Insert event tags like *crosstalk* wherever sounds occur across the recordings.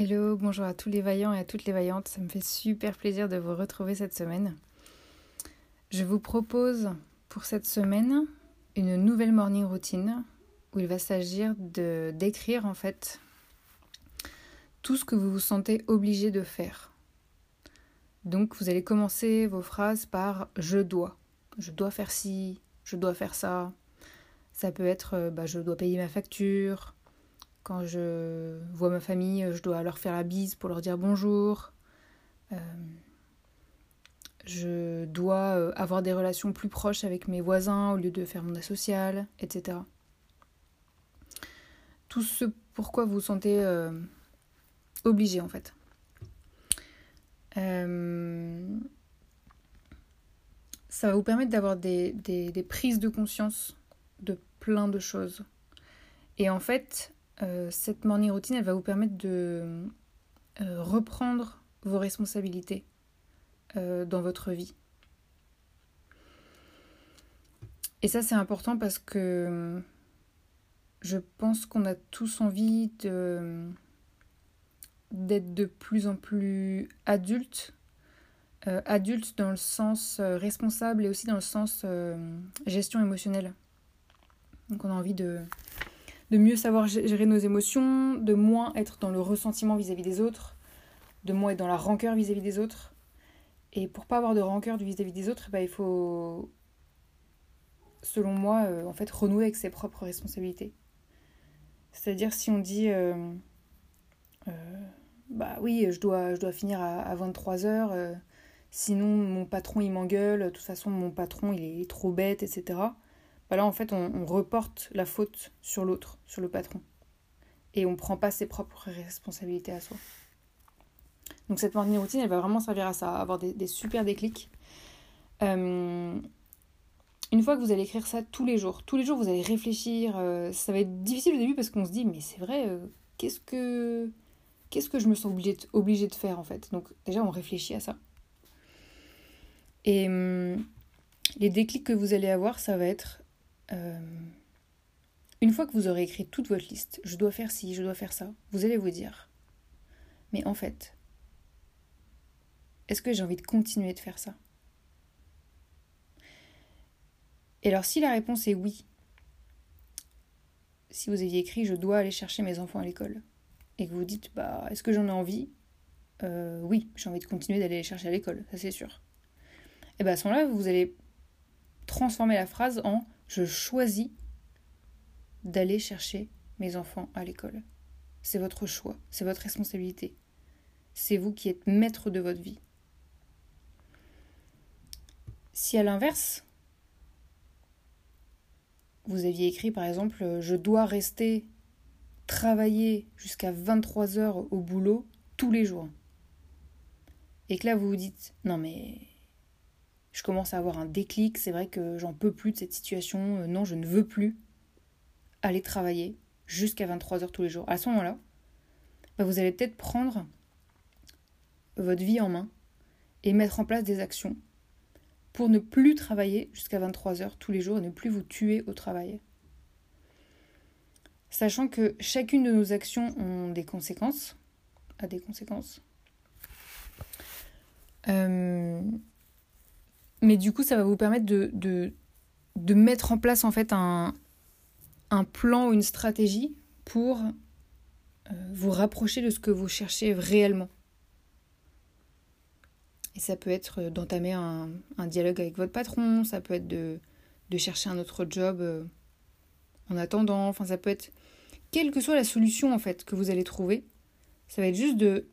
Hello, bonjour à tous les vaillants et à toutes les vaillantes. Ça me fait super plaisir de vous retrouver cette semaine. Je vous propose pour cette semaine une nouvelle morning routine où il va s'agir de d'écrire en fait tout ce que vous vous sentez obligé de faire. Donc vous allez commencer vos phrases par je dois. Je dois faire ci, je dois faire ça. Ça peut être euh, bah, je dois payer ma facture, quand je vois ma famille, je dois leur faire la bise pour leur dire bonjour. Euh, je dois euh, avoir des relations plus proches avec mes voisins au lieu de faire mon asocial, etc. Tout ce pourquoi vous vous sentez euh, obligé en fait. ça va vous permettre d'avoir des, des prises de conscience de plein de choses. Et en fait, euh, cette morning routine, elle va vous permettre de euh, reprendre vos responsabilités euh, dans votre vie. Et ça, c'est important parce que je pense qu'on a tous envie d'être de plus en plus adulte, adulte dans le sens responsable et aussi dans le sens gestion émotionnelle. Donc on a envie de, de mieux savoir gérer nos émotions, de moins être dans le ressentiment vis-à-vis des autres, de moins être dans la rancœur vis-à-vis des autres. Et pour pas avoir de rancœur vis-à-vis des autres, bah, il faut, selon moi, euh, en fait, renouer avec ses propres responsabilités. C'est-à-dire si on dit, euh, euh, bah oui, je dois, je dois finir à, à 23h, sinon mon patron il m'engueule, de toute façon mon patron il est trop bête, etc. Bah là en fait on, reporte la faute sur l'autre, sur le patron. Et on ne prend pas ses propres responsabilités à soi. Donc cette morning routine, elle va vraiment servir à ça, à avoir des, super déclics. Euh, une fois que vous allez écrire ça tous les jours, tous les jours vous allez réfléchir, euh, ça va être difficile au début parce qu'on se dit mais c'est vrai, euh, qu'est-ce que qu'est-ce que je me sens obligée de, obligé de faire en fait? Donc déjà on réfléchit à ça. Et hum, les déclics que vous allez avoir, ça va être euh, une fois que vous aurez écrit toute votre liste, je dois faire ci, je dois faire ça, vous allez vous dire, mais en fait, est-ce que j'ai envie de continuer de faire ça? Et alors si la réponse est oui, si vous aviez écrit je dois aller chercher mes enfants à l'école, et que vous dites bah est-ce que j'en ai envie? Euh, Oui, j'ai envie de continuer d'aller les chercher à l'école, ça c'est sûr. Et bien à ce moment-là, vous allez transformer la phrase en je choisis d'aller chercher mes enfants à l'école. C'est votre choix, c'est votre responsabilité. C'est vous qui êtes maître de votre vie. Si à l'inverse, vous aviez écrit par exemple je dois rester travailler jusqu'à 23 heures au boulot tous les jours. Et que là vous vous dites non mais je commence à avoir un déclic, c'est vrai que j'en peux plus de cette situation, euh, non, je ne veux plus aller travailler jusqu'à 23h tous les jours. À ce moment-là, bah, vous allez peut-être prendre votre vie en main et mettre en place des actions pour ne plus travailler jusqu'à 23h tous les jours et ne plus vous tuer au travail. Sachant que chacune de nos actions ont des conséquences, a des conséquences. Euh, mais du coup, ça va vous permettre de, de, de mettre en place en fait un, un plan ou une stratégie pour euh, vous rapprocher de ce que vous cherchez réellement. Et ça peut être d'entamer un, un, dialogue avec votre patron, ça peut être de, de chercher un autre job euh, en attendant, enfin ça peut être quelle que soit la solution en fait que vous allez trouver, ça va être juste de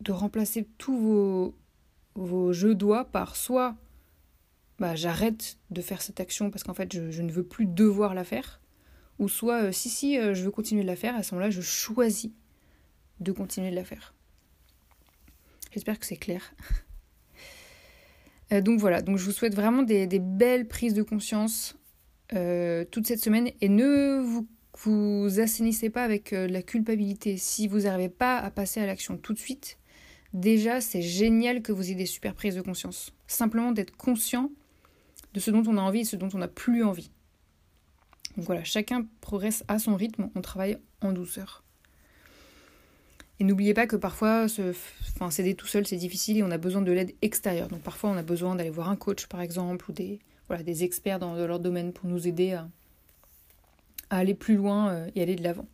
de remplacer tous vos, vos je dois par soit bah, j'arrête de faire cette action parce qu'en fait je, ne veux plus devoir la faire, ou soit euh, si si euh, je veux continuer de la faire, à ce moment-là je choisis de continuer de la faire. J'espère que c'est clair. *laughs* Euh, donc voilà, donc je vous souhaite vraiment des, belles prises de conscience toute cette semaine et ne vous, vous assainissez pas avec la culpabilité. Si vous n'arrivez pas à passer à l'action tout de suite, déjà c'est génial que vous ayez des super prises de conscience. Simplement d'être conscient de ce dont on a envie et ce dont on n'a plus envie. Donc voilà, chacun progresse à son rythme, on travaille en douceur. Et n'oubliez pas que parfois, enfin, s'aider tout seul, c'est difficile et on a besoin de l'aide extérieure. Donc parfois, on a besoin d'aller voir un coach, par exemple, ou des, voilà, des experts dans, leur domaine pour nous aider à, aller plus loin euh, et aller de l'avant.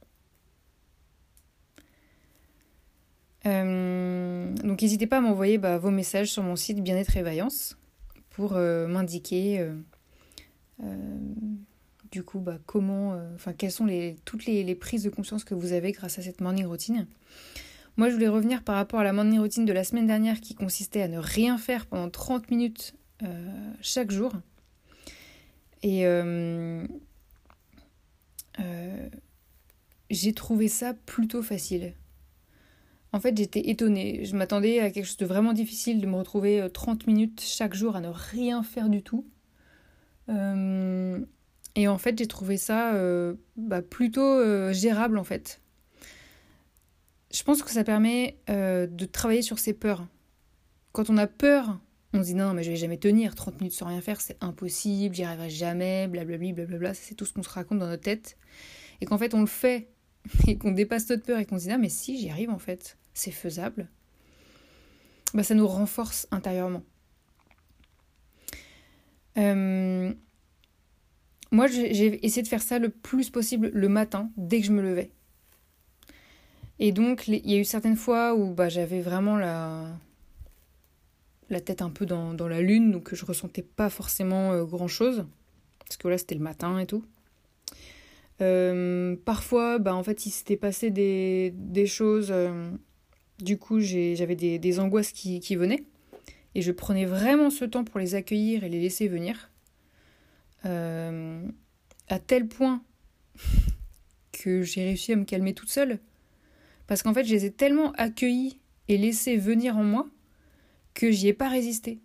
Euh, donc n'hésitez pas à m'envoyer bah, vos messages sur mon site Bien-être et Vaillance pour euh, m'indiquer du coup bah, comment, enfin quelles sont les, toutes les, les, prises de conscience que vous avez grâce à cette morning routine. Moi je voulais revenir par rapport à la morning routine de la semaine dernière qui consistait à ne rien faire pendant 30 minutes chaque jour. Et euh, j'ai trouvé ça plutôt facile. En fait, j'étais étonnée. Je m'attendais à quelque chose de vraiment difficile, de me retrouver 30 euh, minutes chaque jour à ne rien faire du tout. Euh, et en fait, j'ai trouvé ça bah, plutôt gérable, en fait. Je pense que ça permet de travailler sur ses peurs. Quand on a peur, on se dit non, mais je vais jamais tenir 30 minutes sans rien faire, c'est impossible, j'y arriverai jamais, blablabla, blablabla. C'est tout ce qu'on se raconte dans notre tête et qu'en fait on le fait *laughs* et qu'on dépasse notre peur et qu'on se dit ah mais si j'y arrive en fait, c'est faisable, bah ça nous renforce intérieurement. Euh, moi j'ai essayé de faire ça le plus possible le matin dès que je me levais. Et donc il y a eu certaines fois où bah, j'avais vraiment la, la tête un peu dans, dans la lune, donc je ressentais pas forcément euh, grand chose. Parce que là c'était le matin et tout. Euh, parfois, bah, en fait, il s'était passé des, des choses. Du coup, j'avais des, angoisses qui, qui, venaient. Et je prenais vraiment ce temps pour les accueillir et les laisser venir. Euh, à tel point *laughs* que j'ai réussi à me calmer toute seule. Parce qu'en fait, je les ai tellement accueillis et laissés venir en moi que j'y ai pas résisté.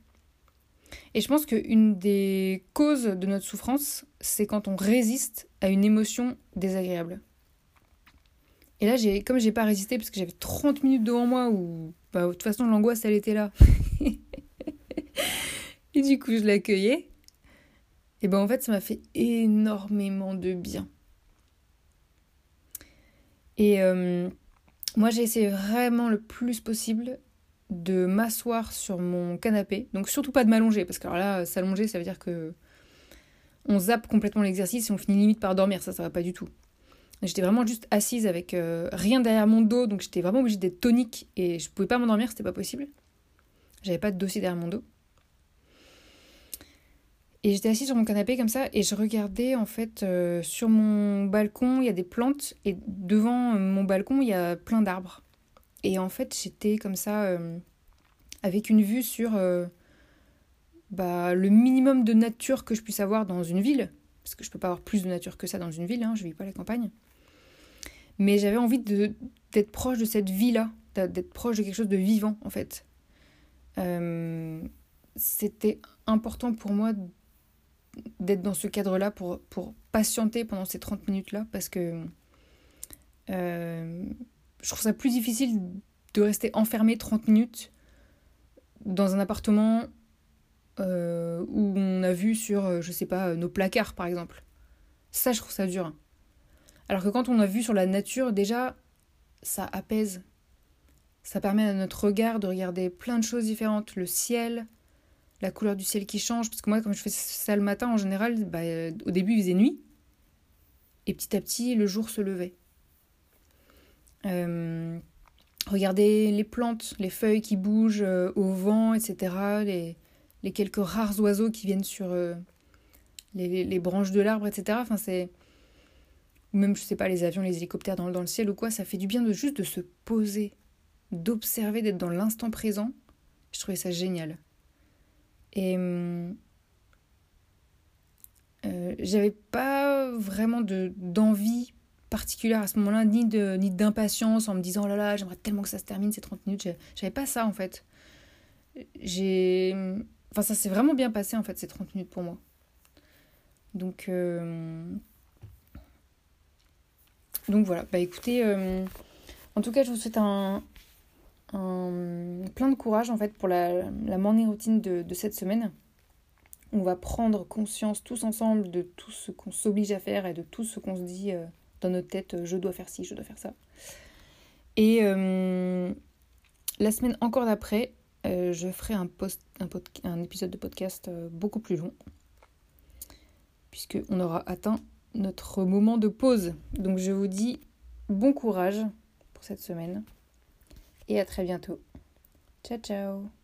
Et je pense qu'une des causes de notre souffrance, c'est quand on résiste à une émotion désagréable. Et là, j'ai, comme j'ai pas résisté parce que j'avais 30 minutes devant moi où, bah, de toute façon, l'angoisse, elle était là. *laughs* et du coup, je l'accueillais. Et ben en fait, ça m'a fait énormément de bien. Et euh, moi, j'ai essayé vraiment le plus possible de m'asseoir sur mon canapé. Donc surtout pas de m'allonger, parce que là, s'allonger, ça veut dire que on zappe complètement l'exercice et on finit limite par dormir. Ça, ça va pas du tout. J'étais vraiment juste assise avec euh, rien derrière mon dos, donc j'étais vraiment obligée d'être tonique et je pouvais pas m'endormir, c'était pas possible. J'avais pas de dossier derrière mon dos. Et j'étais assise sur mon canapé comme ça et je regardais en fait euh, sur mon balcon, il y a des plantes et devant mon balcon, il y a plein d'arbres. Et en fait, j'étais comme ça, euh, avec une vue sur euh, bah, le minimum de nature que je puisse avoir dans une ville. Parce que je peux pas avoir plus de nature que ça dans une ville, hein, je vis pas la campagne. Mais j'avais envie d'être proche de cette vie-là, d'être proche de quelque chose de vivant, en fait. Euh, c'était important pour moi d'être dans ce cadre-là pour, patienter pendant ces 30 minutes-là, parce que je trouve ça plus difficile de rester enfermé 30 minutes dans un appartement euh, où on a vu sur, euh, je sais pas, nos placards par exemple. Ça, je trouve ça dur. Alors que quand on a vu sur la nature, déjà, ça apaise. Ça permet à notre regard de regarder plein de choses différentes. Le ciel, la couleur du ciel qui change. Parce que moi, comme je fais ça le matin, en général, bah, au début, il faisait nuit. Et petit à petit, le jour se levait. Euh, regardez les plantes, les feuilles qui bougent euh, au vent, etc. Les, les, quelques rares oiseaux qui viennent sur euh, les, branches de l'arbre, etc. Enfin, c'est. Même, je sais pas, les avions, les hélicoptères dans, le ciel ou quoi, ça fait du bien de juste de se poser, d'observer, d'être dans l'instant présent. Je trouvais ça génial. Et. j'avais pas vraiment d'envie particulière à ce moment-là, ni d'impatience en me disant oh là là, j'aimerais tellement que ça se termine ces 30 minutes. J'avais pas ça en fait. J'ai. Enfin, ça s'est vraiment bien passé en fait, ces 30 minutes pour moi. Donc. Euh, donc voilà, bah écoutez, euh, en tout cas, je vous souhaite un, un, plein de courage en fait pour la, la morning routine de, de cette semaine. On va prendre conscience tous ensemble de tout ce qu'on s'oblige à faire et de tout ce qu'on se dit. Euh, dans notre tête, je dois faire ci, je dois faire ça. Et la semaine encore d'après, je ferai un, post, un, épisode de podcast beaucoup plus long, puisqu'on aura atteint notre moment de pause. Donc je vous dis bon courage pour cette semaine et à très bientôt. Ciao ciao